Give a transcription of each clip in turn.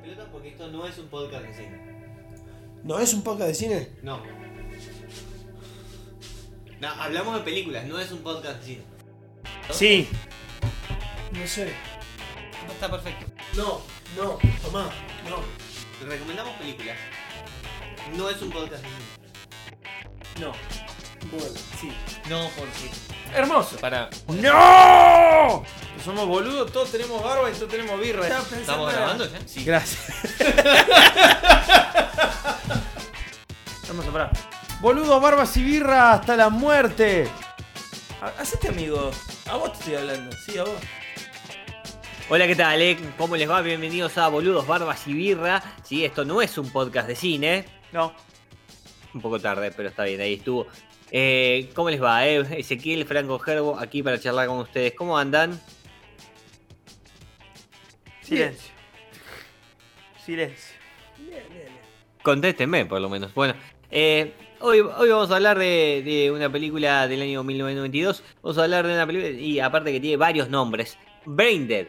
pelotas porque esto no es un podcast de cine. ¿No es un podcast de cine? No. No, hablamos de películas, no es un podcast de cine. Sí. No sé. No, está perfecto. No, no, tomá, no. Recomendamos películas. No es un podcast de cine. No. Bueno, Sí. No, porque. Hermoso. Para. ¡No! Somos boludos, todos tenemos barba y todos tenemos birra. ¿Estamos grabando ya? Sí. Gracias. Hermoso, pará. Boludos, barbas y birra hasta la muerte. Ha- Hacete amigo. A vos te estoy hablando. Sí, a vos. Hola, ¿qué tal? eh? ¿Cómo les va? Bienvenidos a Boludos, Barbas y Birra. Sí, esto no es un podcast de cine. No. Un poco tarde, pero está bien, ahí estuvo. Eh, ¿Cómo les va? eh? Ezequiel, Franco Gerbo, aquí para charlar con ustedes. ¿Cómo andan? Silencio. Silencio. Bien, bien, bien. Contéstenme, por lo menos. Bueno, eh, hoy, hoy vamos a hablar de, de una película del año 1992. Vamos a hablar de una película, y aparte que tiene varios nombres: Brain Dead,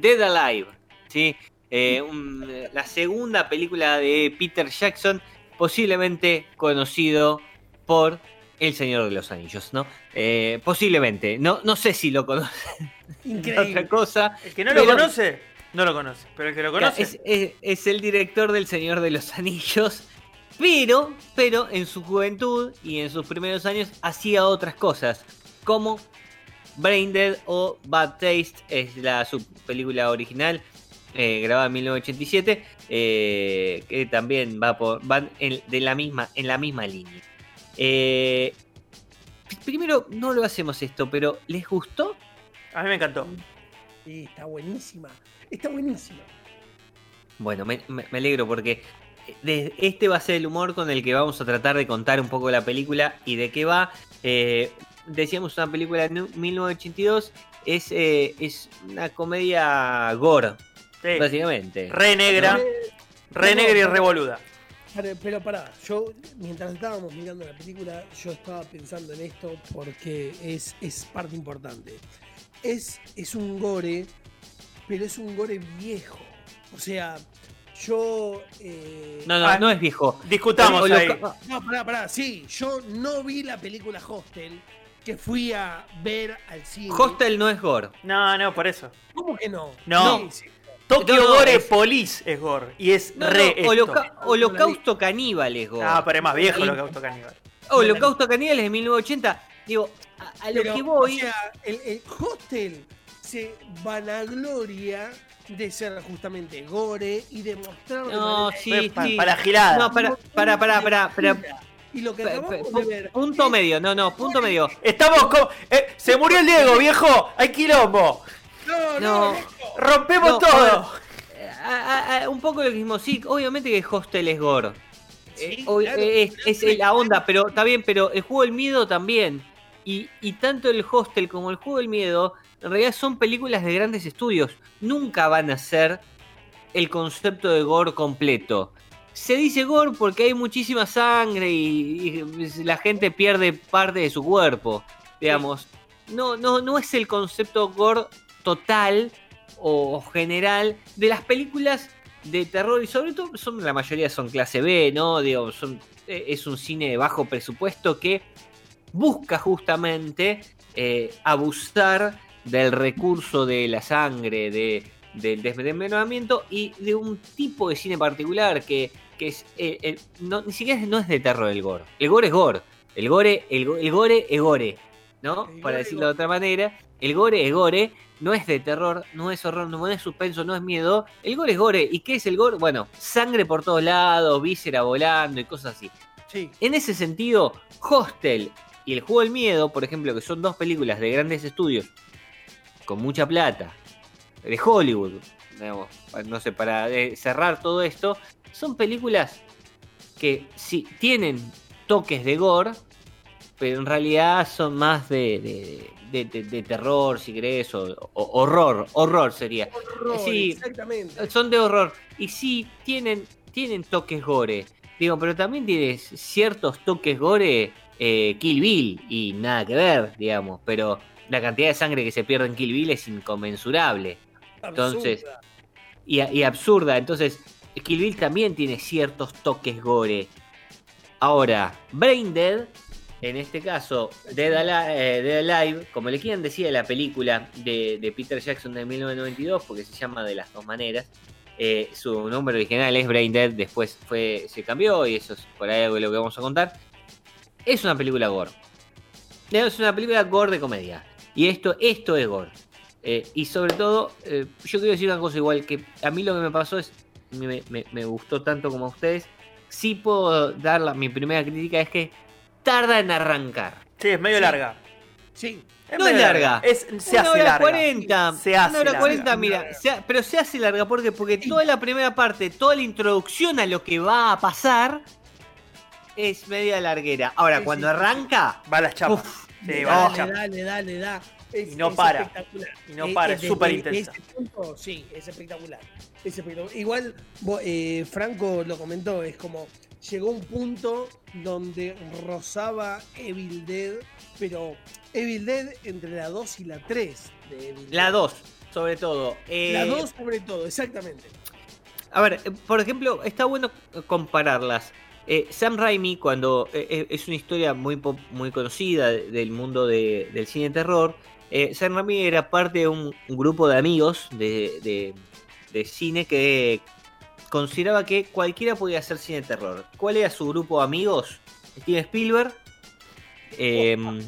Dead Alive, ¿sí? Eh, un- la segunda película de Peter Jackson, posiblemente conocido por El Señor de los Anillos, ¿no? Eh, posiblemente, no, no sé si lo conoce Increíble. otra cosa. El que no Pero- lo conoce, no lo conoce. Pero el que lo conoce. Es, es- es el director del Señor de los Anillos. Pero, pero en su juventud y en sus primeros años hacía otras cosas. Como Brain Dead o Bad Taste. Es la su película original. eh, grabada en 1987. eh, que también va por. van en, de la misma, en la misma línea. Eh, primero, no lo hacemos esto, pero ¿les gustó? A mí me encantó. Sí, está buenísima. Está buenísima. Bueno, me, me- alegro porque de- este va a ser el humor con el que vamos a tratar de contar un poco la película y de qué va. Eh, decíamos una película de nu- 1982, es, eh, es una comedia gore, Sí. básicamente. Re negra. Eh, Re negra y no, re boluda. Pero, pero pará, yo mientras estábamos mirando la película, yo estaba pensando en esto porque es, es parte importante. Es, es un gore, pero es un gore viejo. O sea, yo. eh, No, no, Ah, no es viejo. Discutamos ahí. No, pará, pará, sí, yo no vi la película Hostel que fui a ver al cine. Hostel no es gore. No, no, por eso. ¿Cómo que no? No. Sí, sí. Tokyo No, Gore es- Police es gore. Y es No, re no, esto. Holoca- Holocausto Caníbal es gore. Ah, pero es más viejo Y- Auto Caníbal. Holocausto Caníbal es de 1980. Digo, a, a lo Pero, que voy. O sea, el, el Hostel se vanagloria de ser justamente gore y de mostrar. No, sí, Pa- sí. Para la girada. No, para, para, para, para, para, Y lo que Pe- pe- acabamos de ver. punto es- medio, no, no, punto medio. Estamos con. eh, se murió el Diego, viejo. Hay quilombo. No, no, No. Rompemos No, todo. Eh, a- a- a- un poco lo mismo, sí, obviamente que Hostel es gore. Sí, claro, eh, es, es la onda, pero está bien, pero el juego del miedo también. Y, tanto el Hostel como el juego del miedo, en realidad son películas de grandes estudios. Nunca van a ser el concepto de gore completo. Se dice gore porque hay muchísima sangre y, la gente pierde parte de su cuerpo. Digamos, no, no, no es el concepto gore total o general de las películas de terror y sobre todo son la mayoría son clase B, ¿no? Eh, es un cine de bajo presupuesto que busca justamente eh, abusar del recurso de la sangre, de, del desmembramiento y de un tipo de cine particular que, que es eh, el- no, ni siquiera no es de terror el gore. El gore es gore. El gore, el, go- el gore es gore, ¿no? El Para gore decirlo de otra manera. El gore es gore, no es de terror, no es horror, no es suspenso, no es miedo. El gore es gore. ¿Y qué es el gore? Bueno, sangre por todos lados, víscera volando y cosas así. Sí. En ese sentido, Hostel y El Juego del Miedo, por ejemplo, que son dos películas de grandes estudios, con mucha plata, de Hollywood, digamos, no sé, para eh, cerrar todo esto, son películas que sí tienen toques de gore, pero en realidad son más de, de- de- de- de terror, si querés, o, o- horror, horror sería. Horror, Sí. exactamente. Son de horror. Y sí, tienen, tienen toques gore. Digo, pero también tienes ciertos toques gore eh, Kill Bill y nada que ver, digamos. Pero la cantidad de sangre que se pierde en Kill Bill es inconmensurable. Entonces, Absurda. y, y absurda. Entonces, Kill Bill también tiene ciertos toques gore. Ahora, Brain Dead, en este caso, Dead Alive, eh, Dead Alive, como le quieran decir a la película de, de Peter Jackson de 1992, porque se llama de las dos maneras. eh, su nombre original es Brain Dead, después fue, se cambió y eso es por ahí algo de lo que vamos a contar. Es una película gore. Es una película gore de comedia. Y esto, esto es gore. Eh, y sobre todo, eh, yo quiero decir una cosa igual, que a mí lo que me pasó es, me, me- me gustó tanto como a ustedes. Sí puedo dar la- mi primera crítica, es que tarda en arrancar. Sí, es medio Sí. larga. Sí. Es No es medio larga. Es, se una hace hora larga. cuarenta. Se hace una hora larga. cuarenta, mira. se ha- pero se hace larga ¿por qué? porque toda la primera parte, toda la introducción a lo que va a pasar es media larguera. Ahora, Sí, cuando sí, sí, sí. arranca, Va a las chapas. Uf, Sí, va a las dale, chapas. dale, dale, dale. Es, Y no es para. espectacular. Y no Eh, para, eh, es súper de intensa. ese punto, sí, es espectacular. Es espectacular. Igual, vos, eh, Franco lo comentó, es como llegó un punto donde rozaba Evil Dead, pero Evil Dead entre la 2 y la 3 de Evil la Dead. 2, sobre todo. Eh, La 2 sobre todo, exactamente. A ver, eh, por ejemplo, está bueno compararlas. Eh, Sam Raimi, cuando eh, eh, es una historia muy, muy conocida de- del mundo de- del cine de terror, eh, Sam Raimi era parte de un, un grupo de amigos de, de- de cine que consideraba que cualquiera podía hacer cine de terror. ¿Cuál era su grupo de amigos? Steven Spielberg, em,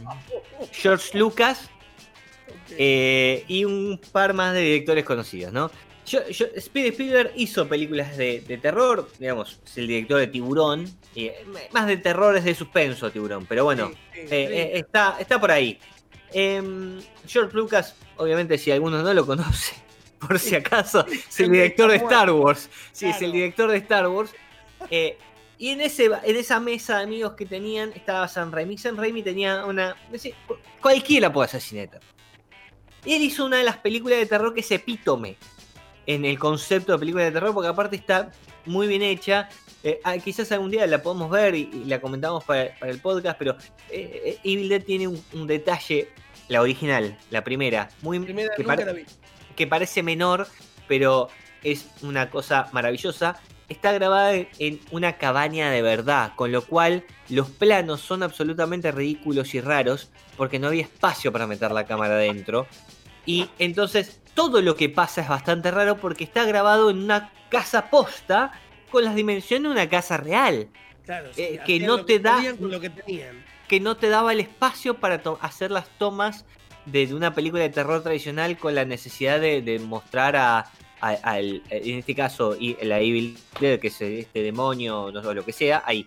George Lucas y un par más de directores conocidos, ¿no? Yo, yo- Spielberg hizo películas de, de terror, digamos, es el director de Tiburón, eh, más de terror es de suspenso Tiburón, pero bueno, Sí, sí, eh, sí. eh, está, está por ahí. Em, George Lucas, obviamente si alguno no lo conoce, por si acaso, es el director de Star Wars, sí, es el director de Star Wars. y en, ese, en esa mesa de amigos que tenían estaba Sam Raimi. Sam Raimi tenía una... cualquiera puede. Y él hizo una de las películas de terror que es epítome en el concepto de película de terror, porque aparte está muy bien hecha. Eh, ah, quizás algún día la podemos ver y, y la comentamos para, para el podcast, pero eh, eh, Evil Dead tiene un, un detalle, la original, la primera, muy Primera, que, nunca pare- la vi. que parece menor, pero es una cosa maravillosa. Está grabada en- en una cabaña de verdad, con lo cual los planos son absolutamente ridículos y raros, porque no había espacio para meter la cámara adentro. Y entonces todo lo que pasa es bastante raro porque está grabado en una casa posta con las dimensiones de una casa real, Claro, eh, sí, que no te da- podían con lo que tenían. que no te daba el espacio para hacer las tomas de, una película de terror tradicional con la necesidad de, de mostrar a, en este caso, la Evil Dead, que es este demonio, no sé, lo que sea, ahí.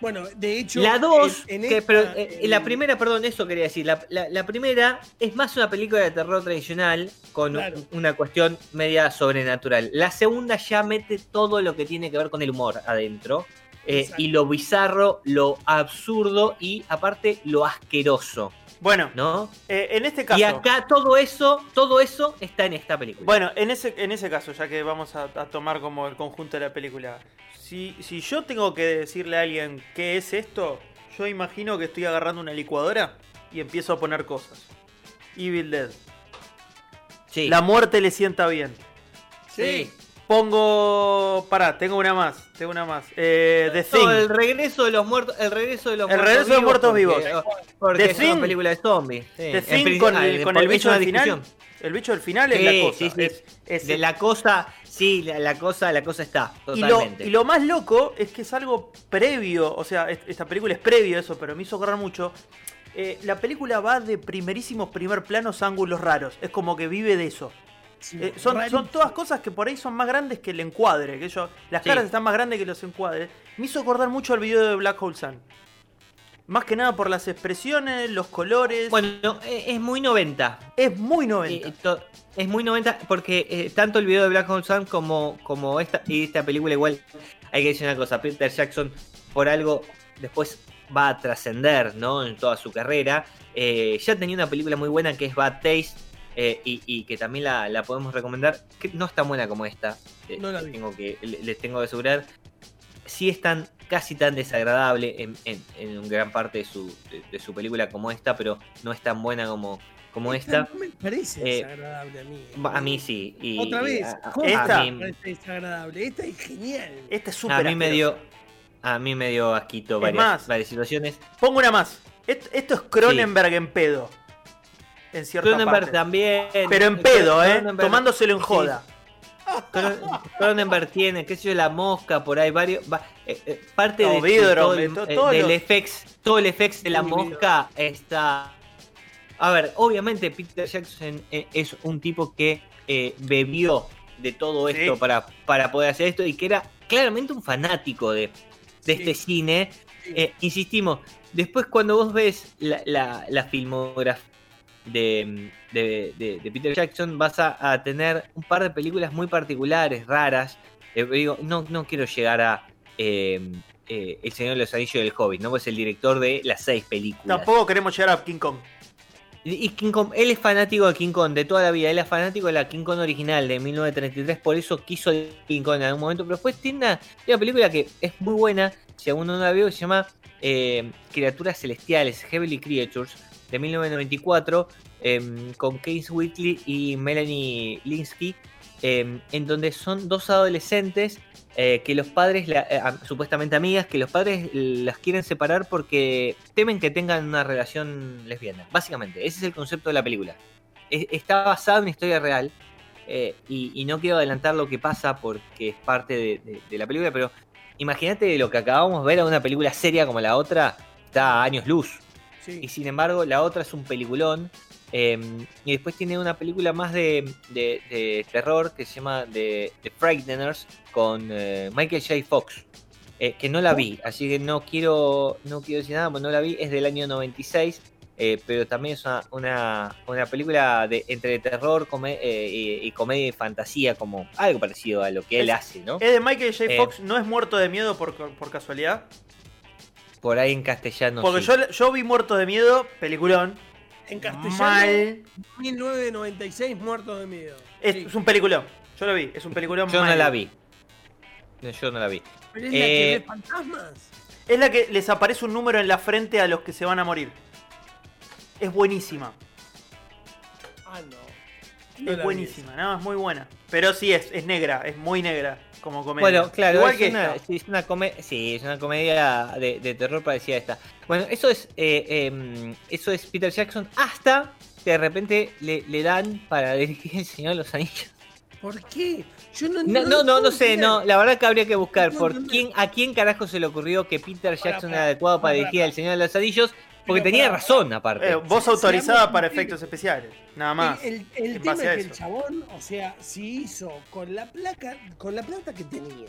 Bueno, de hecho. La 2, en- en que, esta, pero eh, en- la primera, perdón, eso quería decir. La, la- la primera es más una película de terror tradicional con Claro. una cuestión media sobrenatural. La segunda ya mete todo lo que tiene que ver con el humor adentro. eh, y lo bizarro, lo absurdo y aparte lo asqueroso, Bueno, ¿no? eh, en este caso. Y acá todo eso, todo eso está en esta película. Bueno, en ese, en ese caso, ya que vamos a, a tomar como el conjunto de la película, si, si yo tengo que decirle a alguien qué es esto, yo imagino que estoy agarrando una licuadora y empiezo a poner cosas. Evil Dead. sí. La muerte le sienta bien. sí. Pongo. Pará, tengo una más. Tengo una más. Eh, The Thing. el regreso de los muertos, el regreso de los El muertos regreso de vivos muertos porque- vivos. Porque The es Thing- una película de zombies. sí. The Thing principio- con ah, el, con el bicho del final. El bicho del final es la cosa. sí, sí. Es- es- De la cosa, sí, la, la cosa, la cosa está, Y lo, totalmente. y lo más loco es que es algo previo, o sea, es- esta película es previo a eso, pero me hizo correr mucho. Eh, la película va de primerísimos primer planos ángulos raros, es como que vive de eso. Eh, son, todas cosas que por ahí son más grandes que el encuadre, que yo, las Sí. caras están más grandes que los encuadres. Me hizo acordar mucho al video de Black Hole Sun. Más que nada por las expresiones, los colores. Bueno, eh, es muy 90. es muy 90. Eh, to- es muy 90 porque eh, tanto el video de Black Hole Sun como, como esta, y esta película igual, hay que decir una cosa, Peter Jackson por algo después va a trascender ¿no? en toda su carrera. Eh, ya tenía una película muy buena que es Bad Taste eh, y, y que también la, la podemos recomendar, que no es tan buena como esta, eh, No la vi. tengo que, le- les tengo que asegurar. Sí es tan, casi tan desagradable en, en- en gran parte de su, de- de su película como esta, pero no es tan buena como, como esta. No me parece Eh, desagradable a mí. A mí sí. y- Otra vez, a- a- ¿cómo Esta. a me parece desagradable? Esta es genial. Este es súper a mí me asqueroso. dio. A mí me dio asquito varias, más, varias situaciones. Pongo una más. Esto, esto es Cronenberg en pedo. En cierta Cronenberg parte. también. Pero en pedo, ¿eh? Cronenberg- Tomándoselo en sí. joda. Cron- Cronenberg tiene, qué sé yo, la mosca, por ahí, varios. va- eh, eh, parte No, de, Vidro, todo, eh, todos del los- todo el effects de la Sí, mosca está. A ver, obviamente Peter Jackson es un tipo que eh, bebió de todo Sí. esto para, para poder hacer esto y que era claramente un fanático de, de Sí. este cine. Sí. Insistimos, después cuando vos ves la, la, la filmografía de, de- de- de Peter Jackson, vas a, a tener un par de películas muy particulares, raras. Eh, digo, no, no quiero llegar a eh, eh, El Señor de los Anillos del Hobbit, ¿no? Pues el director de las seis películas. Tampoco queremos llegar a King Kong. Y King Kong, él es fanático de King Kong de toda la vida, él es fanático de la King Kong original de 1933, por eso quiso el King Kong en algún momento, pero después tiene una, tiene una película que es muy buena, si aún no la veo, se llama eh, Criaturas Celestiales, Heavenly Creatures, de 1994, em, con Case Whitley y Melanie Linsky, em, en donde son dos adolescentes eh, que los padres, eh, am- supuestamente amigas, que los padres las quieren separar porque temen que tengan una relación lesbiana. Básicamente, ese es el concepto de la película. Es- está basado en una historia real eh, y, no quiero adelantar lo que pasa porque es parte de la película, pero imagínate lo que acabamos de ver a una película seria como la otra, está a años luz. Sí. Y sin embargo, la otra es un peliculón. eh, y después tiene una película más de, de- de terror que se llama The, The Frighteners con eh, Michael J. Fox. eh, que no la vi, así que no quiero, no quiero decir nada, porque no la vi, es del año 96. eh, pero también es una, una, una película de, entre terror come- eh, y, y comedia y fantasía, como algo parecido a lo que él Es- hace, ¿no? Es de Michael J. Eh. Fox, ¿no es muerto de miedo por, por casualidad? Por ahí en castellano. Porque sí. yo, yo vi Muerto de Miedo, peliculón. En castellano, Mal. 1996, Muertos de Miedo. Es, Sí. es un peliculón. Yo lo vi, es un peliculón Yo no mal. la vi. No, Yo no la vi. ¿Pero es la que Eh, ve fantasmas? Es la que les aparece un número en la frente a los que se van a morir. Es buenísima. Ah, no. No es buenísima, no, es muy buena. Pero sí, es, es negra, es muy negra como comedia. Bueno, claro, Igual es, que una, esta. sí, es, una come- sí, es una comedia de, de terror parecida a esta. Bueno, eso es, eh, em, eso es Peter Jackson hasta que de repente le, le dan para dirigir El Señor de los Anillos. ¿Por qué? Yo no No, no, no, no sé, no, la verdad que habría que buscar No por quién, a quién carajo se le ocurrió que Peter Jackson era adecuado para pará, dirigir. El Señor de los Anillos, porque Pero tenía razón aparte. Eh, voz autorizada para efectos especiales, nada más. El, el- el tema es que el chabón, o sea, si hizo con la placa, con la plata que tenía,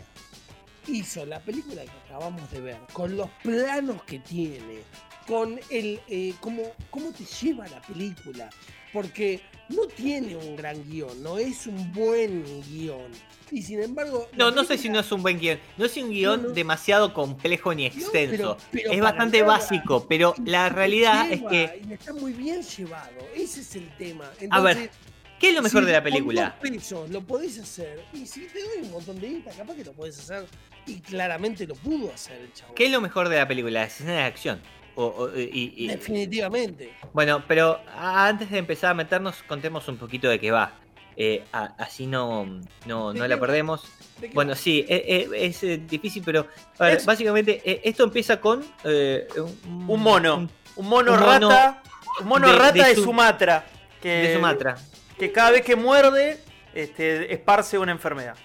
hizo la película que acabamos de ver, con los planos que tiene, con el eh, cómo, cómo te lleva la película, porque no tiene un gran guion, no es un buen guion. Y sin embargo. No, no sé si no es un buen guion. No es un guion No, no. demasiado complejo ni No, extenso. pero- pero es bastante nada. básico, pero la realidad es que. y está muy bien llevado, ese es el tema. A ver, Entonces, ¿Qué es lo mejor si de la con película? dos pesos lo podés hacer. Y si te doy un montón de guita, capaz que lo podés hacer. Y claramente lo pudo hacer el chabón. ¿Qué es lo mejor de la película? La escena de acción. O- o- y- y- Definitivamente. bueno, pero antes de empezar a meternos, contemos un poquito de qué va. Eh, a- así no, no, ¿De no la perdemos. ¿De qué Bueno, sí, eh, eh, es, eh, difícil, pero a ver, Es- básicamente eh, esto empieza con eh, un, Un mono. un- Un mono rata. Un mono de- rata de de, Su- Sumatra. Que, de Sumatra. Que cada vez que muerde, este, esparce una enfermedad.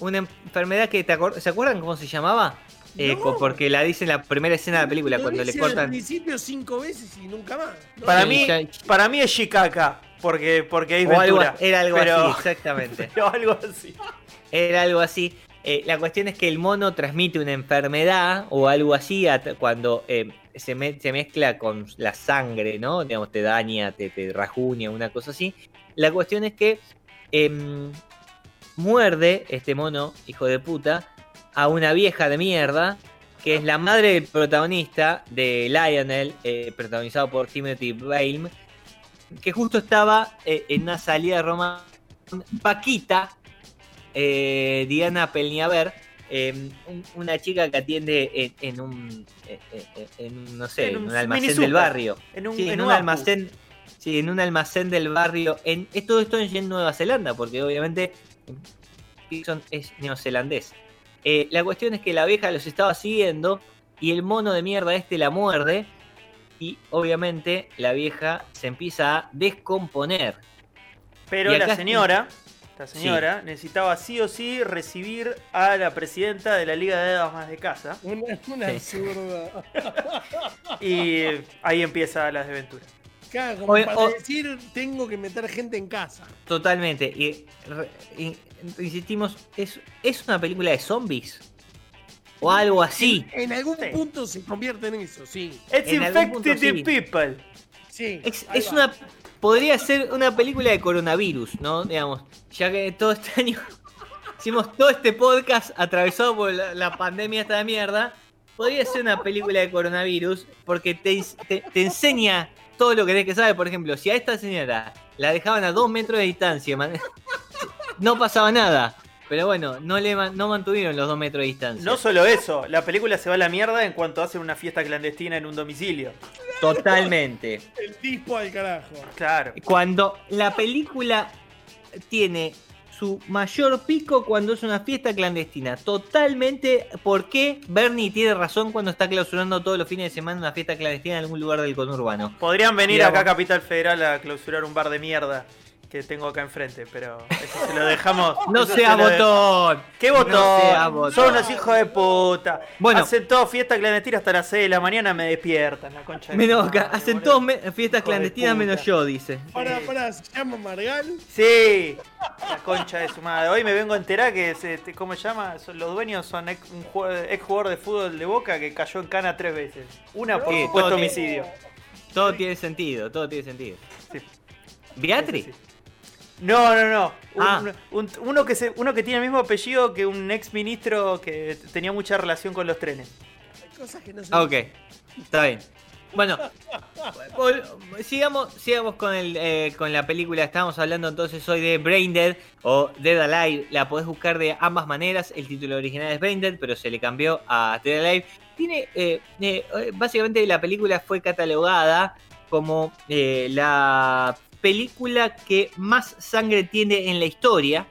Una enfermedad que te acor- ¿se acuerdan cómo se llamaba? Eh, No. porque la dice en la primera escena de la película, Lo cuando le dice Al cortan. principio cinco veces y nunca más. ¿no? Para Sí, mí, ya- para mí es Shikaka. Porque, porque es o algo, Ventura. era algo pero, así, exactamente. pero algo así. Era algo así. Eh, la cuestión es que el mono transmite una enfermedad o algo así cuando eh, se, me- se mezcla con la sangre, ¿no? Digamos, te daña, te, te rajuña, una cosa así. La cuestión es que em, muerde este mono, hijo de puta, a una vieja de mierda, que es la madre del protagonista de Lionel, eh, protagonizado por Timothy Balme, que justo estaba eh, en una salida de Roma. Paquita, eh, Diana Pelniaver, eh, un- una chica que atiende en, en un, eh, en un, no sé, En un un almacén del barrio. En un, Sí, en, almacén, Sí, en un almacén del barrio. En, es todo esto en Nueva Zelanda, porque obviamente Pearson es neozelandés. Eh, la cuestión es que la vieja los estaba siguiendo y el mono de mierda este la muerde y obviamente la vieja se empieza a descomponer. Pero la señora, la señora necesitaba sí o sí recibir a la presidenta de la Liga de Damas de Casa. Una, una Sí. absurda. Y ahí empieza la desventura. Claro, como Oye, para o- decir, tengo que meter gente en casa. Totalmente. Y, re- y- insistimos, ¿es, ¿es una película de zombies? O algo así. En, en algún Sí. punto se convierte en eso, sí. It's En algún punto infected sí. people. Sí. Es, una. Podría ser una película de coronavirus, ¿no? Digamos, ya que todo este año hicimos todo este podcast atravesado por la, la pandemia esta de mierda. Podría ser una película de coronavirus porque te, te- te enseña todo lo que tenés que saber. Por ejemplo, si a esta señora la dejaban a dos metros de distancia, man- no pasaba nada. Pero bueno, no, le, man- no mantuvieron los dos metros de distancia. No solo eso, la película se va a la mierda en cuanto hacen una fiesta clandestina en un domicilio. Totalmente. El dispo al carajo. Claro. Cuando la película tiene su mayor pico cuando es una fiesta clandestina. Totalmente porque Bernie tiene razón cuando está clausurando todos los fines de semana una fiesta clandestina en algún lugar del conurbano. Podrían venir acá a Capital Federal a clausurar un bar de mierda que tengo acá enfrente, pero eso se lo dejamos. No eso sea se lo de- botón. ¿Qué No botón? sea botón. Son unos hijos de puta. Bueno. Hacen todo fiesta clandestina hasta las 6 de la mañana, me despiertan. La concha de Menos, su madre, hacen me- fiestas clandestinas menos yo, dice. Para, para, se llama Margal. Sí, la concha de su madre. Hoy me vengo a enterar que, se- te- ¿cómo se llama? Son- los dueños son ex, un jue- ex jugador de fútbol de Boca que cayó en cana tres veces. Una por Sí, supuesto todo tiene- homicidio. Todo tiene sentido, todo tiene sentido. Sí. ¿Beatri? Sí, sí, sí. No, no, no. Un- Ah. un- uno, que se, uno que tiene el mismo apellido que un ex ministro que tenía mucha relación con los trenes. Hay cosas que no se Ah, Ok, está bien. Bueno, vol- sigamos, sigamos con, el, eh, con la película. Estábamos hablando entonces hoy de Brain Dead o Dead Alive. La podés buscar de ambas maneras. El título original es Brain Dead, pero se le cambió a Dead Alive. Tiene, eh, eh, básicamente la película fue catalogada como eh, la película que más sangre tiene en la historia.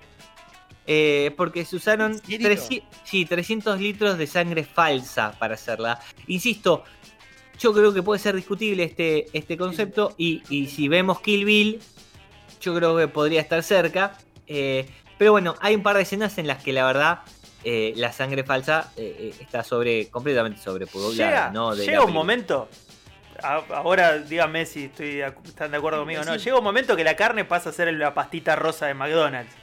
eh, porque se usaron ¿En serio? 300, sí, 300 litros de sangre falsa para hacerla. Insisto, yo creo que puede ser discutible este, este concepto y, y si vemos Kill Bill, yo creo que podría estar cerca. eh, pero bueno, hay un par de escenas en las que la verdad eh, la sangre falsa está sobre completamente sobrepoblada. Llega, ¿no? de llega un momento. A- Ahora díganme si estoy, de están de acuerdo conmigo o no. Llega un momento que la carne pasa a ser la pastita rosa de McDonald's.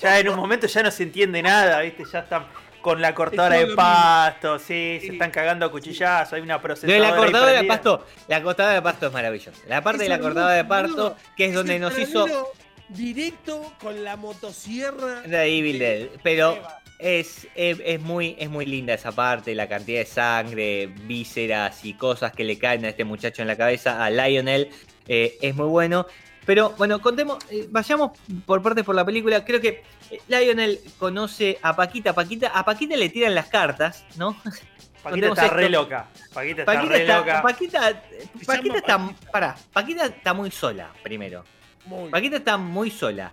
Ya en un momento ya no se entiende nada, ¿viste? Ya están con la cortadora Es de pasto, sí, se están cagando a cuchillazos, hay una procesadora. de la cortadora de pasto, la cortadora de pasto es maravillosa. La parte Es de la cortadora de pasto, que es donde el nos hizo Directo con la motosierra. The Evil Dead. Pero es, es, es muy, es muy linda esa parte, la cantidad de sangre, vísceras y cosas que le caen a este muchacho en la cabeza, a Lionel, eh, es muy bueno. Pero bueno, contemos, eh, vayamos por partes por la película. Creo que eh, Lionel conoce a Paquita. Paquita, a Paquita le tiran las cartas, ¿no? Paquita está re loca. Paquita está re está, loca. Paquita, Paquita está, Paquita. pará, Paquita está muy sola, primero. Muy, Paquita está muy sola.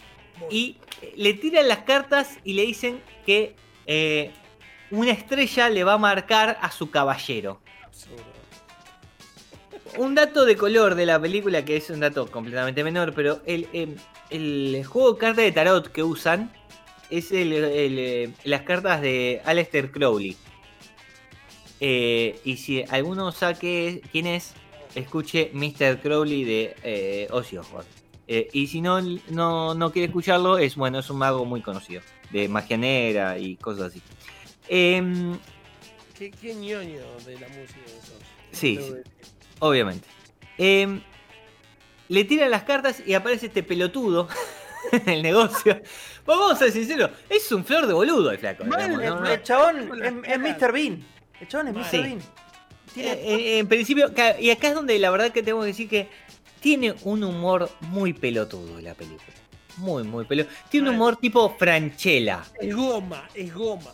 Y le tiran las cartas y le dicen que eh, una estrella le va a marcar a su caballero. Un dato de color de la película, que es un dato completamente menor, pero el, el juego de cartas de tarot que usan es el- eh, las cartas de Aleister Crowley. Eh, y si alguno sabe quién es, escuche Mr. Crowley de eh, Ozzy Osbourne. Eh, y si no, no, no quiere escucharlo, es bueno, es un mago muy conocido, de magia negra y cosas así. Em, Qué, qué ñoño de la música de esos. Sí, sí. obviamente. Em, le tiran las cartas y aparece este pelotudo en el negocio. Pues vamos a ser sinceros, es un flor de boludo el flaco. Mal, digamos, ¿no? El chabón es. Mr. Bean. El chabón es Mr. Sí. Bean. Tiene- Eh, en principio, y acá es donde la verdad que tengo que decir que tiene un humor muy pelotudo la película. Muy, muy pelotudo. Tiene un humor tipo Franchella. Es goma, es goma.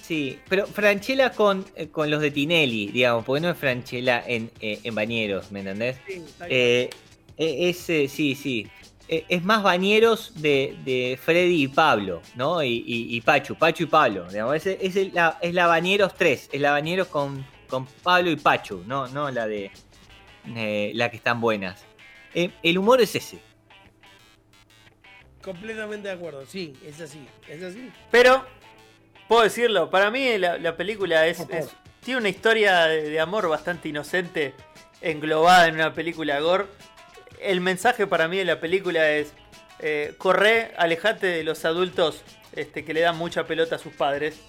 Sí, pero Franchella con, eh, con los de Tinelli, digamos, porque no es Franchella en, eh, en Bañeros, ¿me entendés? Sí, está bien. Eh, E- Es, eh, sí, sí. Es más bañeros de, de Freddy y Pablo, ¿no? Y, y- y Pachu, Pachu y Pablo. Digamos. Es, es, el- la, es la bañeros 3, es la bañeros con, con Pablo y Pachu, no, no la de eh, la que están buenas. Eh, el humor es ese. Completamente de acuerdo, sí, es así, es así. Pero, puedo decirlo, para mí la, la película es, tiene una historia de, de amor bastante inocente, englobada en una película gore. El mensaje para mí de la película es, eh, corre, alejate de los adultos este, que le dan mucha pelota a sus padres.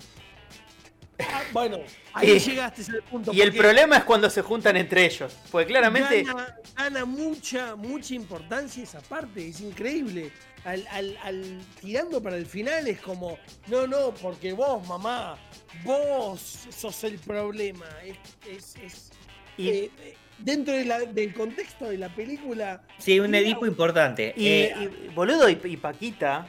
Ah, bueno, ahí Y- llegaste al punto. Y el problema es cuando se juntan entre ellos, porque claramente... Gana, gana mucha, mucha importancia esa parte, es increíble. Al, al- al- tirando para el final es como, no, no, porque vos, mamá, vos sos el problema. Es, es- es- Y- eh, eh, dentro de la- del contexto de la película. Sí, un Edipo importante. Y, Eh, y, boludo, y Paquita,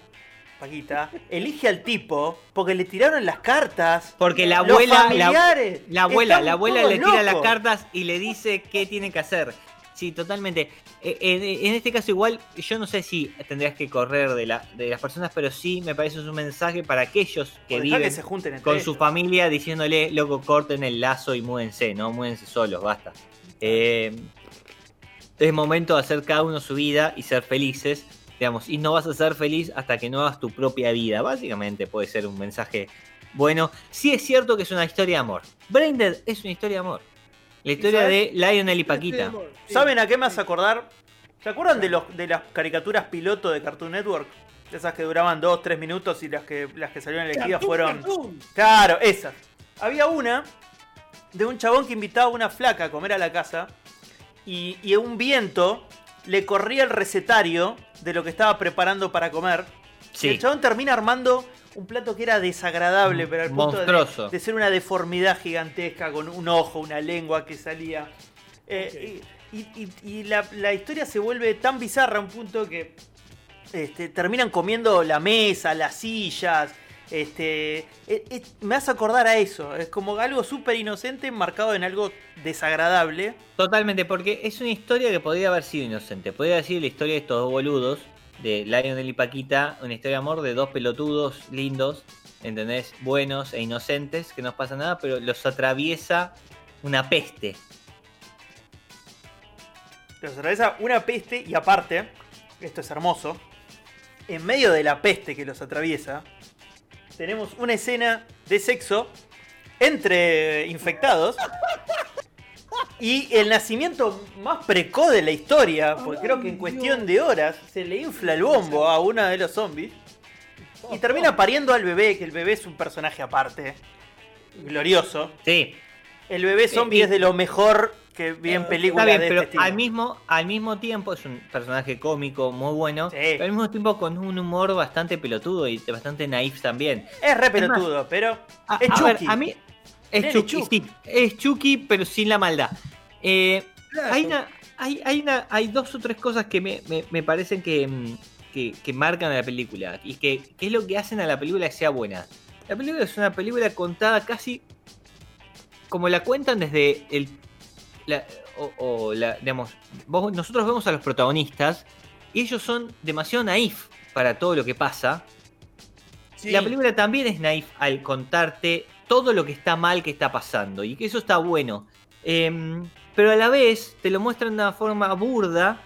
Paquita, elige al tipo porque le tiraron las cartas. porque la abuela, la, familiares la abuela, la abuela le tira las cartas y le dice qué tiene que hacer. Sí, totalmente. Eh, En, en este caso igual, yo no sé si tendrías que correr de, la, de las personas, pero sí me parece un mensaje para aquellos que dejá viven que se junten con ellos. su familia diciéndole, loco, corten el lazo y múdense, no múdense solos, basta. Eh, es momento de hacer cada uno su vida y ser felices, digamos, y no vas a ser feliz hasta que no hagas tu propia vida. Básicamente puede ser un mensaje bueno. Sí es cierto que es una historia de amor. Braindead es una historia de amor. La historia de? Lionel y Paquita. Sí. ¿Saben a qué me hace acordar? ¿Se acuerdan de, los, de las caricaturas piloto de Cartoon Network? Esas que duraban 2-3 minutos y las que, las que salieron elegidas Cartoon, fueron... cartoon. Claro, esas. Había una de un chabón que invitaba a una flaca a comer a la casa y, y un viento le corría el recetario de lo que estaba preparando para comer. Y Sí. el chabón termina armando un plato que era desagradable, pero al punto de, de ser una deformidad gigantesca, con un ojo, una lengua que salía. Eh, Y, y- y la, la historia se vuelve tan bizarra a un punto que este, terminan comiendo la mesa, las sillas. Este, eh, eh, me hace acordar a eso. Es como algo súper inocente marcado en algo desagradable. Totalmente, porque es una historia que podría haber sido inocente. Podría decir la historia de estos dos boludos, de Lionel y Paquita, una historia de amor de dos pelotudos lindos, ¿entendés? Buenos e inocentes, que no pasa nada, pero los atraviesa una peste. Los atraviesa una peste y aparte, esto es hermoso, en medio de la peste que los atraviesa, tenemos una escena de sexo entre infectados y el nacimiento más precoz de la historia, porque creo que en cuestión de horas se le infla el bombo a uno de los zombies y termina pariendo al bebé, que el bebé es un personaje aparte, glorioso. Sí, El bebé zombie es de lo mejor que vi en Eh, películas está bien, de pero este al mismo, al mismo tiempo es un personaje cómico muy bueno, Sí. pero al mismo tiempo con un humor bastante pelotudo y bastante naif también. Es re Es más, pelotudo, pero A, es a ver, a mí es Chucky, Chucky. sí, es Chucky, pero sin la maldad. Eh, Claro. hay, una, hay, hay, una, hay dos o tres cosas que me, me- me parecen que, mm, que, que marcan a la película y que, que es lo que hacen a la película que sea buena. La película es una película contada casi como la cuentan desde el. La- o, o la, digamos, vos- nosotros vemos a los protagonistas y ellos son demasiado naif para todo lo que pasa. Sí. La película también es naif al contarte todo lo que está mal que está pasando y que eso está bueno. Em, pero a la vez te lo muestran de una forma burda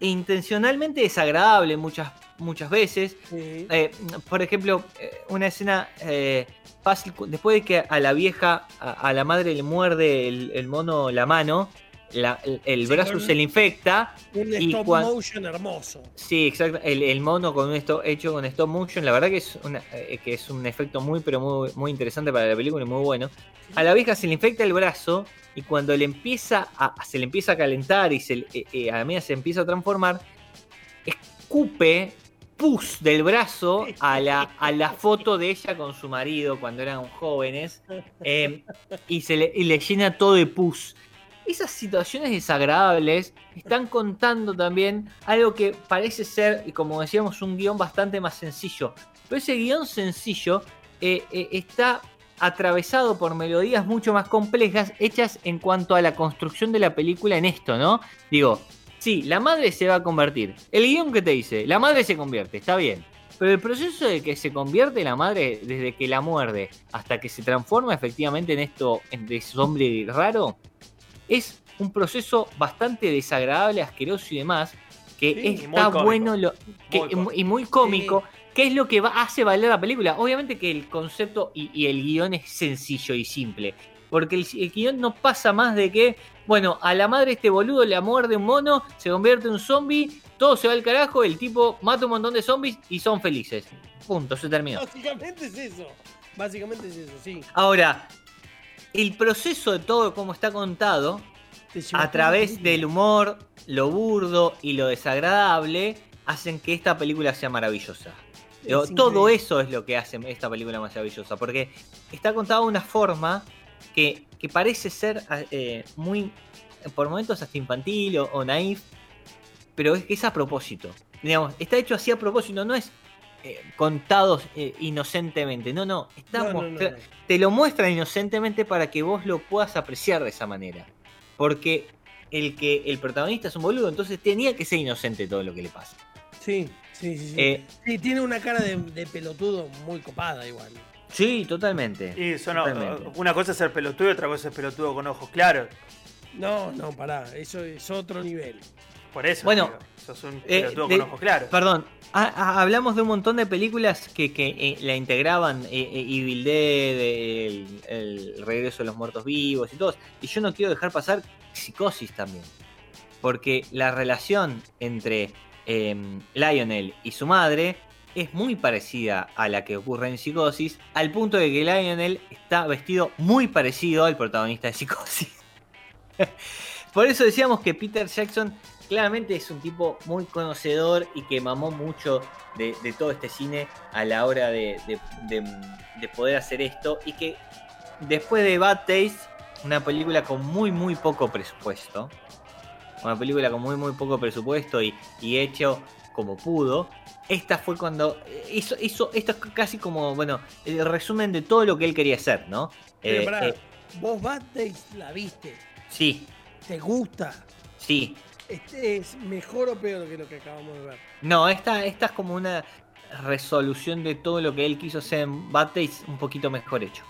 e intencionalmente desagradable muchas, muchas veces. Sí. Eh, por ejemplo, eh, una escena eh, fácil, después de que a la vieja, a, a la madre le muerde el, el mono la mano, la- el, el Sí, brazo se le infecta. Un y stop cuan- motion hermoso. Sí, exacto. El, el mono con un esto, hecho con stop motion, la verdad que es, una- eh, que es un efecto muy, pero muy, muy interesante para la película y muy bueno. A la vieja se le infecta el brazo y cuando le empieza a, se le empieza a calentar y se, eh, eh, a la medida se empieza a transformar, escupe pus del brazo a la, a la foto de ella con su marido cuando eran jóvenes eh, y, se le, y le llena todo de pus. Esas situaciones desagradables están contando también algo que parece ser, y como decíamos, un guion bastante más sencillo. Pero ese guion sencillo eh, eh, está atravesado por melodías mucho más complejas hechas en cuanto a la construcción de la película en esto, ¿no? Digo, Sí, la madre se va a convertir. El guion que te dice, la madre se convierte, está bien. Pero el proceso de que se convierte la madre desde que la muerde hasta que se transforma efectivamente en esto, en de zombie raro, es un proceso bastante desagradable, asqueroso y demás, que Sí, y muy está bueno lo- que- Muy cómico. y muy cómico, que es lo que va- hace valer la película. Obviamente que el concepto y, y el guion es sencillo y simple, porque el, el guion no pasa más de que, bueno, a la madre este boludo le muerde un mono, se convierte en un zombie, todo se va al carajo, el tipo mata un montón de zombies y son felices. Punto, se terminó. Básicamente es eso. Básicamente es eso, sí. Ahora, el proceso de todo como está contado, a través la del humor, lo burdo y lo desagradable, hacen que esta película sea maravillosa. Es todo increíble. eso es lo que hace esta película maravillosa, porque está contada de una forma que, que parece ser eh, muy, por momentos hasta infantil o, o naif, pero es que es a propósito. Digamos, está hecho así a propósito, no es eh, contado eh, inocentemente, no, no, está No, te lo muestran inocentemente para que vos lo puedas apreciar de esa manera. Porque el que el protagonista es un boludo, entonces tenía que ser inocente todo lo que le pasa. Sí, sí, sí. Sí, Eh, Sí, tiene una cara de, de pelotudo muy copada igual. Sí, totalmente. Y eso no, Totalmente. una cosa es ser pelotudo y otra cosa es pelotudo con ojos claros. No, no, pará, eso es otro nivel. Por eso, Bueno, digo, sos un eh, pelotudo de- con ojos claros. Perdón, ha- ha- hablamos de un montón de películas que, que, eh, la integraban, eh, eh, Evil Dead, el, el Regreso de los Muertos Vivos y todos. Y yo no quiero dejar pasar Psicosis también. Porque la relación entre eh, Lionel y su madre es muy parecida a la que ocurre en Psicosis, al punto de que Lionel está vestido muy parecido al protagonista de Psicosis. Por eso decíamos que Peter Jackson claramente es un tipo muy conocedor y que mamó mucho de, todo este cine a la hora de, de- de- de poder hacer esto y que después de Bad Taste, una película con muy muy poco presupuesto, una película con muy muy poco presupuesto y hecho como pudo, esta fue cuando hizo, hizo esto es casi como, bueno, el resumen de todo lo que él quería hacer, ¿no? Pero Eh, pará, eh, vos Bad Days la viste, sí, te gusta. sí, Este es mejor o peor que lo que acabamos de ver. No, esta, esta es como una resolución de todo lo que él quiso hacer en Bad un poquito mejor hecho.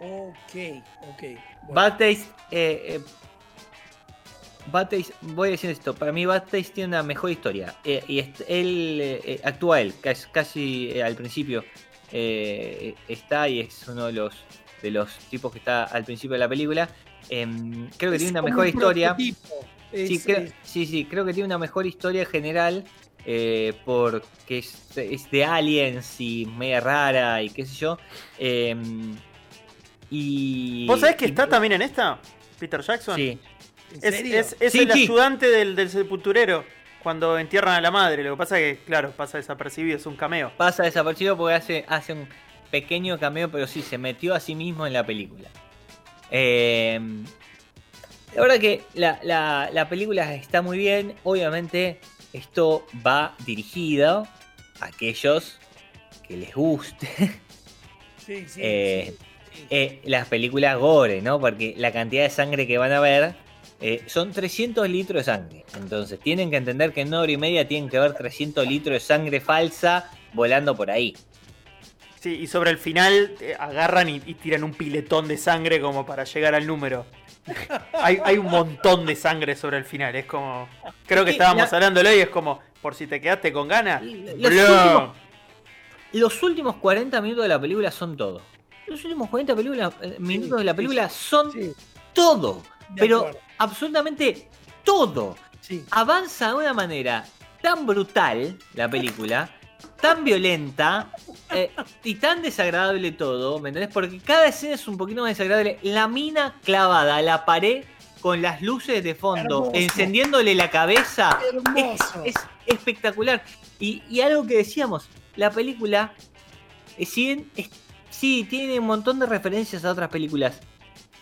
Ok, ok. bueno. Bad eh, eh, Bad Taste, voy a decir esto, para mí Bad Taste tiene una mejor historia. eh, y est- él eh, eh, actúa él, casi, casi, eh, al principio eh, está y es uno de los, de los tipos que está al principio de la película. Em, creo que Es tiene una como mejor un historia. Es- Sí, creo, es- sí, sí, creo que tiene una mejor historia general eh, porque es, es de aliens y media rara y qué sé yo. eh, y, ¿Vos sabés que y- está también en esta? Peter Jackson. Sí, ¿En Es, serio? es- es Sí, el sí. ayudante del, del sepulturero cuando entierran a la madre. Lo que pasa es que, claro, pasa desapercibido, es un cameo. pasa desapercibido porque hace, hace un pequeño cameo, pero sí, se metió a sí mismo en la película. Eh, la verdad que la, la- la película está muy bien. Obviamente, esto va dirigido a aquellos que les guste. Sí, sí, Eh, sí, sí. eh, las películas gore, ¿no? Porque la cantidad de sangre que van a ver eh, son 300 litros de sangre. Entonces tienen que entender que en una hora y media tienen que ver 300 litros de sangre falsa volando por ahí. Sí, y sobre el final eh, agarran y, y tiran un piletón de sangre como para llegar al número. hay, hay un montón de sangre sobre el final. Es como. Creo que Es que estábamos la- hablándolo y es como, por si te quedaste con ganas. Los últimos, los últimos 40 minutos de la película son todo. Los últimos 40 película- eh, minutos de la sí, película son Sí, todo. Pero absolutamente todo. Sí. avanza de una manera tan brutal la película, tan violenta eh, y tan desagradable todo, ¿me entendés? Porque cada escena es un poquito más desagradable. La mina clavada a la pared con las luces de fondo, Hermoso. encendiéndole la cabeza. Es, Hermoso. es espectacular. Y, y algo que decíamos, la película, eh, si bien es- sí, tiene un montón de referencias a otras películas,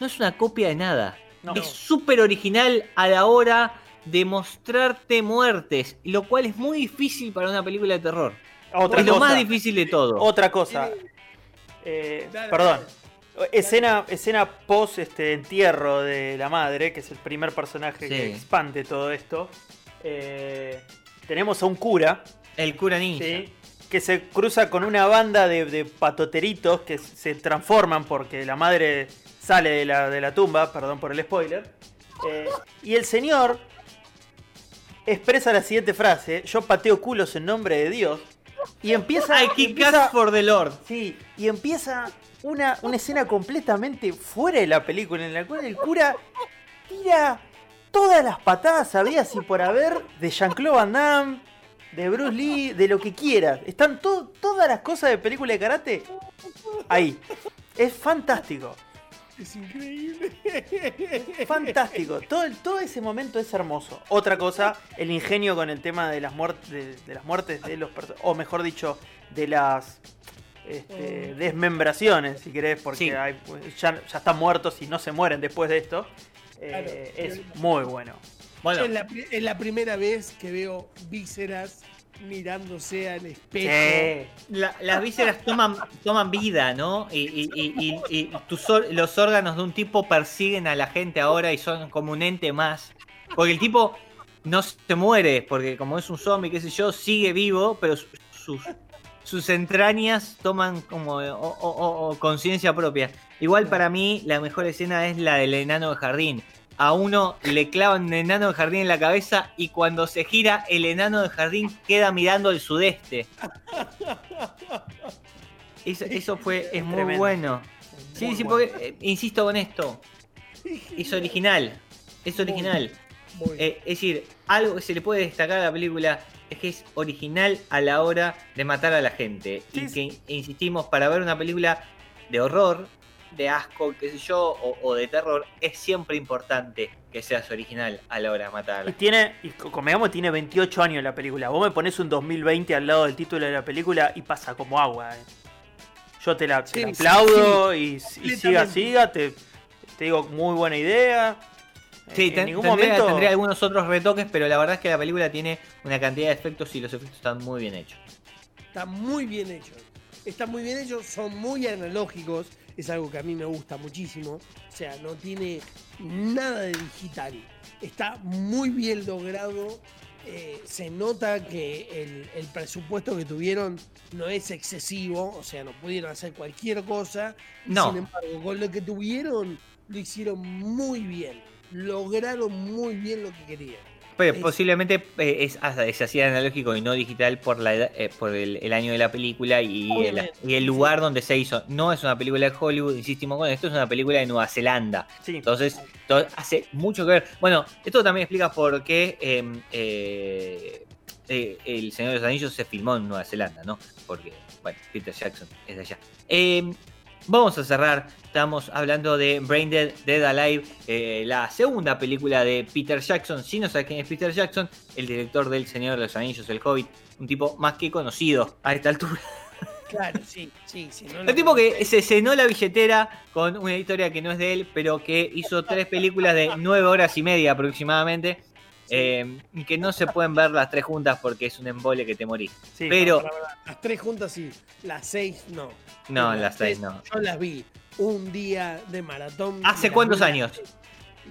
no es una copia de nada. No. Es súper original a la hora de mostrarte muertes, lo cual es muy difícil para una película de terror. Otra es lo cosa. más difícil de todo. Otra cosa. Eh, Dale, perdón. dale. Escena, escena post este, entierro de la madre, que es el primer personaje que expande todo esto. Eh, tenemos a un cura El cura ninja. ¿sí? que se cruza con una banda de, de patoteritos que se transforman porque la madre sale de la, de la tumba, perdón por el spoiler. Eh, y el señor expresa la siguiente frase: Yo pateo culos en nombre de Dios. Y empieza. I kick empieza- for the Lord. Sí, y empieza una, una escena completamente fuera de la película en la cual el cura tira todas las patadas habidas y por haber de Jean-Claude Van Damme, de Bruce Lee, de lo que quieras. Están to- todas las cosas de película de karate ahí. Es fantástico. Es increíble. Fantástico, todo, todo ese momento es hermoso. Otra cosa, el ingenio con el tema de las, muertes de, de las muertes de los personajes, o mejor dicho, de las este, desmembraciones, si querés, porque Sí. hay- ya, ya están muertos y no se mueren después de esto. Eh, Claro. es muy bueno. Bueno, es, la, pri- es la primera vez que veo vísceras mirándose al espejo. Sí. la- las vísceras toman, toman vida, ¿no? Y, y- y- y- y tus los órganos de un tipo persiguen a la gente ahora y son como un ente más. Porque el tipo no se muere, porque como es un zombie, qué sé yo, sigue vivo, pero su- sus, sus entrañas toman como o- o- o- o conciencia propia. Igual para mí la mejor escena es la del enano de jardín. A uno le clavan un enano de jardín en la cabeza y cuando se gira el enano de jardín queda mirando al sudeste. Eso, eso fue es muy Tremendo. bueno. Sí, Muy sí, bueno. porque eh, insisto con esto. Es original. Es original. Muy. Eh, es decir, algo que se le puede destacar a la película es que es original a la hora de matar a la gente. Sí, y sí. que, insistimos, para ver una película de horror, de asco, qué sé yo, o, o de terror, es siempre importante que seas original a la hora de matar Y tiene, y co- convengamos, tiene 28 años la película. Vos me pones un 2020 al lado del título de la película y pasa como agua. eh. Yo te la, te sí, aplaudo y, y siga, siga. Te, te digo, muy buena idea. Sí, en ten- ningún tendría, momento. tendría algunos otros retoques, pero la verdad es que la película tiene una cantidad de efectos y los efectos están muy bien hechos. Está muy bien hecho. Está muy bien hecho, son muy analógicos. Es algo que a mí me gusta muchísimo. O sea, no tiene nada de digital. Está muy bien logrado. Eh, se nota que el, el presupuesto que tuvieron no es excesivo. O sea, no pudieron hacer cualquier cosa. No. Sin embargo, con lo que tuvieron, lo hicieron muy bien. Lograron muy bien lo que querían. Pero posiblemente eh, es, es así analógico y no digital por la edad- eh, por el, el año de la película y el, Obviamente, y el sí. lugar donde se hizo. No es una película de Hollywood, insistimos con esto, es una película de Nueva Zelanda. Sí. Entonces, to- hace mucho que ver. Bueno, esto también explica por qué eh, eh, eh, El Señor de los Anillos se filmó en Nueva Zelanda, ¿no? Porque, bueno, Peter Jackson es de allá. Vamos a cerrar. Estamos hablando de Brain Dead, Dead Alive, eh, la segunda película de Peter Jackson. Si no sabes quién es Peter Jackson, el director del Señor de los Anillos, El Hobbit, un tipo más que conocido a esta altura. Claro, sí, sí, sí. no El tipo que se llenó la billetera con una historia que no es de él, pero que hizo tres películas de nueve horas y media aproximadamente. Eh, y que no se pueden ver las tres juntas porque es un embole que te morís. Sí. Pero, Para, para, Las tres juntas sí, las seis no. no, las seis tres, no. Yo las vi un día de maratón. ¿Hace cuántos años?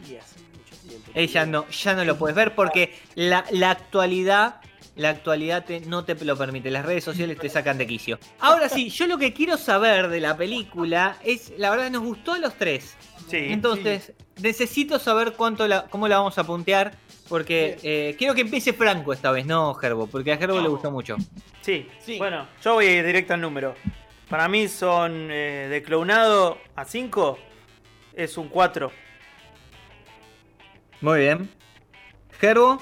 Y hace mucho tiempo. Ella no, ya no lo puedes ver porque la, la actualidad, la actualidad te- no te lo permite. Las redes sociales te sacan de quicio. Ahora sí, yo lo que quiero saber de la película es, la verdad, nos gustó a los tres. Sí. Entonces, necesito saber cuánto la, cómo la vamos a puntear. Porque eh, quiero que empiece Franco esta vez, no Gerbo, porque a Gerbo le gustó mucho. Sí. Sí. Bueno, yo voy directo al número. Para mí son eh, de clonado a 5 es un 4. Muy bien. Gerbo,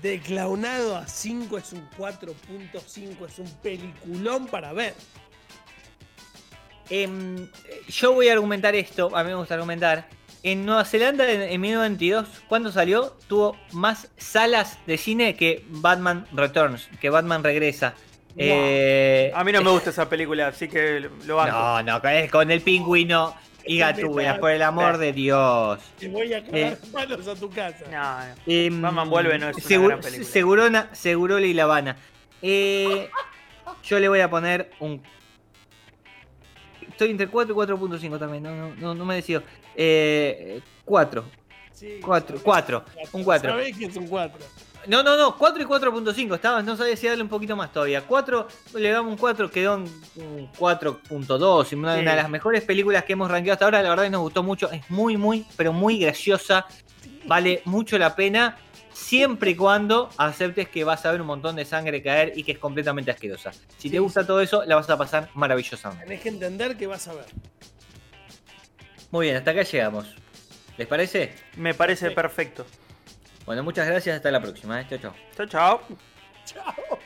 De clownado a 5 es un 4.5, es un peliculón para ver. em, yo voy a argumentar esto, a mí me gusta argumentar. En Nueva Zelanda, en, en 1922, ¿cuándo salió? Tuvo más salas de cine que Batman Returns, que Batman regresa. Eh, A mí no me gusta esa película, así que lo banco. no, no, con el, con el pingüino y gatunas, por el amor de Dios. Te voy a cagar Eh. manos a tu casa. No, no. Em, Batman vuelve no es una Segu- gran película. Segurona, Segurola y La Habana. Eh, yo le voy a poner un estoy entre 4 y 4.5 también, no, no, no, no me decido. Eh, 4, Sí, 4, sabés- 4, un 4. Sabés que es un 4. No, no, no, 4 y 4.5, estaba, no sabía si darle un poquito más todavía. 4, le damos un 4, quedó un 4.2, y una, Sí. una de las mejores películas que hemos rankeado hasta ahora, la verdad que nos gustó mucho, es muy, muy, pero muy graciosa, vale mucho la pena, siempre y cuando aceptes que vas a ver un montón de sangre caer y que es completamente asquerosa. Si Sí, te gusta todo eso, la vas a pasar maravillosamente. Tenés que entender que vas a ver. Muy bien, hasta acá llegamos. ¿Les parece? Me parece Sí. perfecto. Bueno, muchas gracias, hasta la próxima. ¿eh? Chau, chau. Chao, chao. Chao.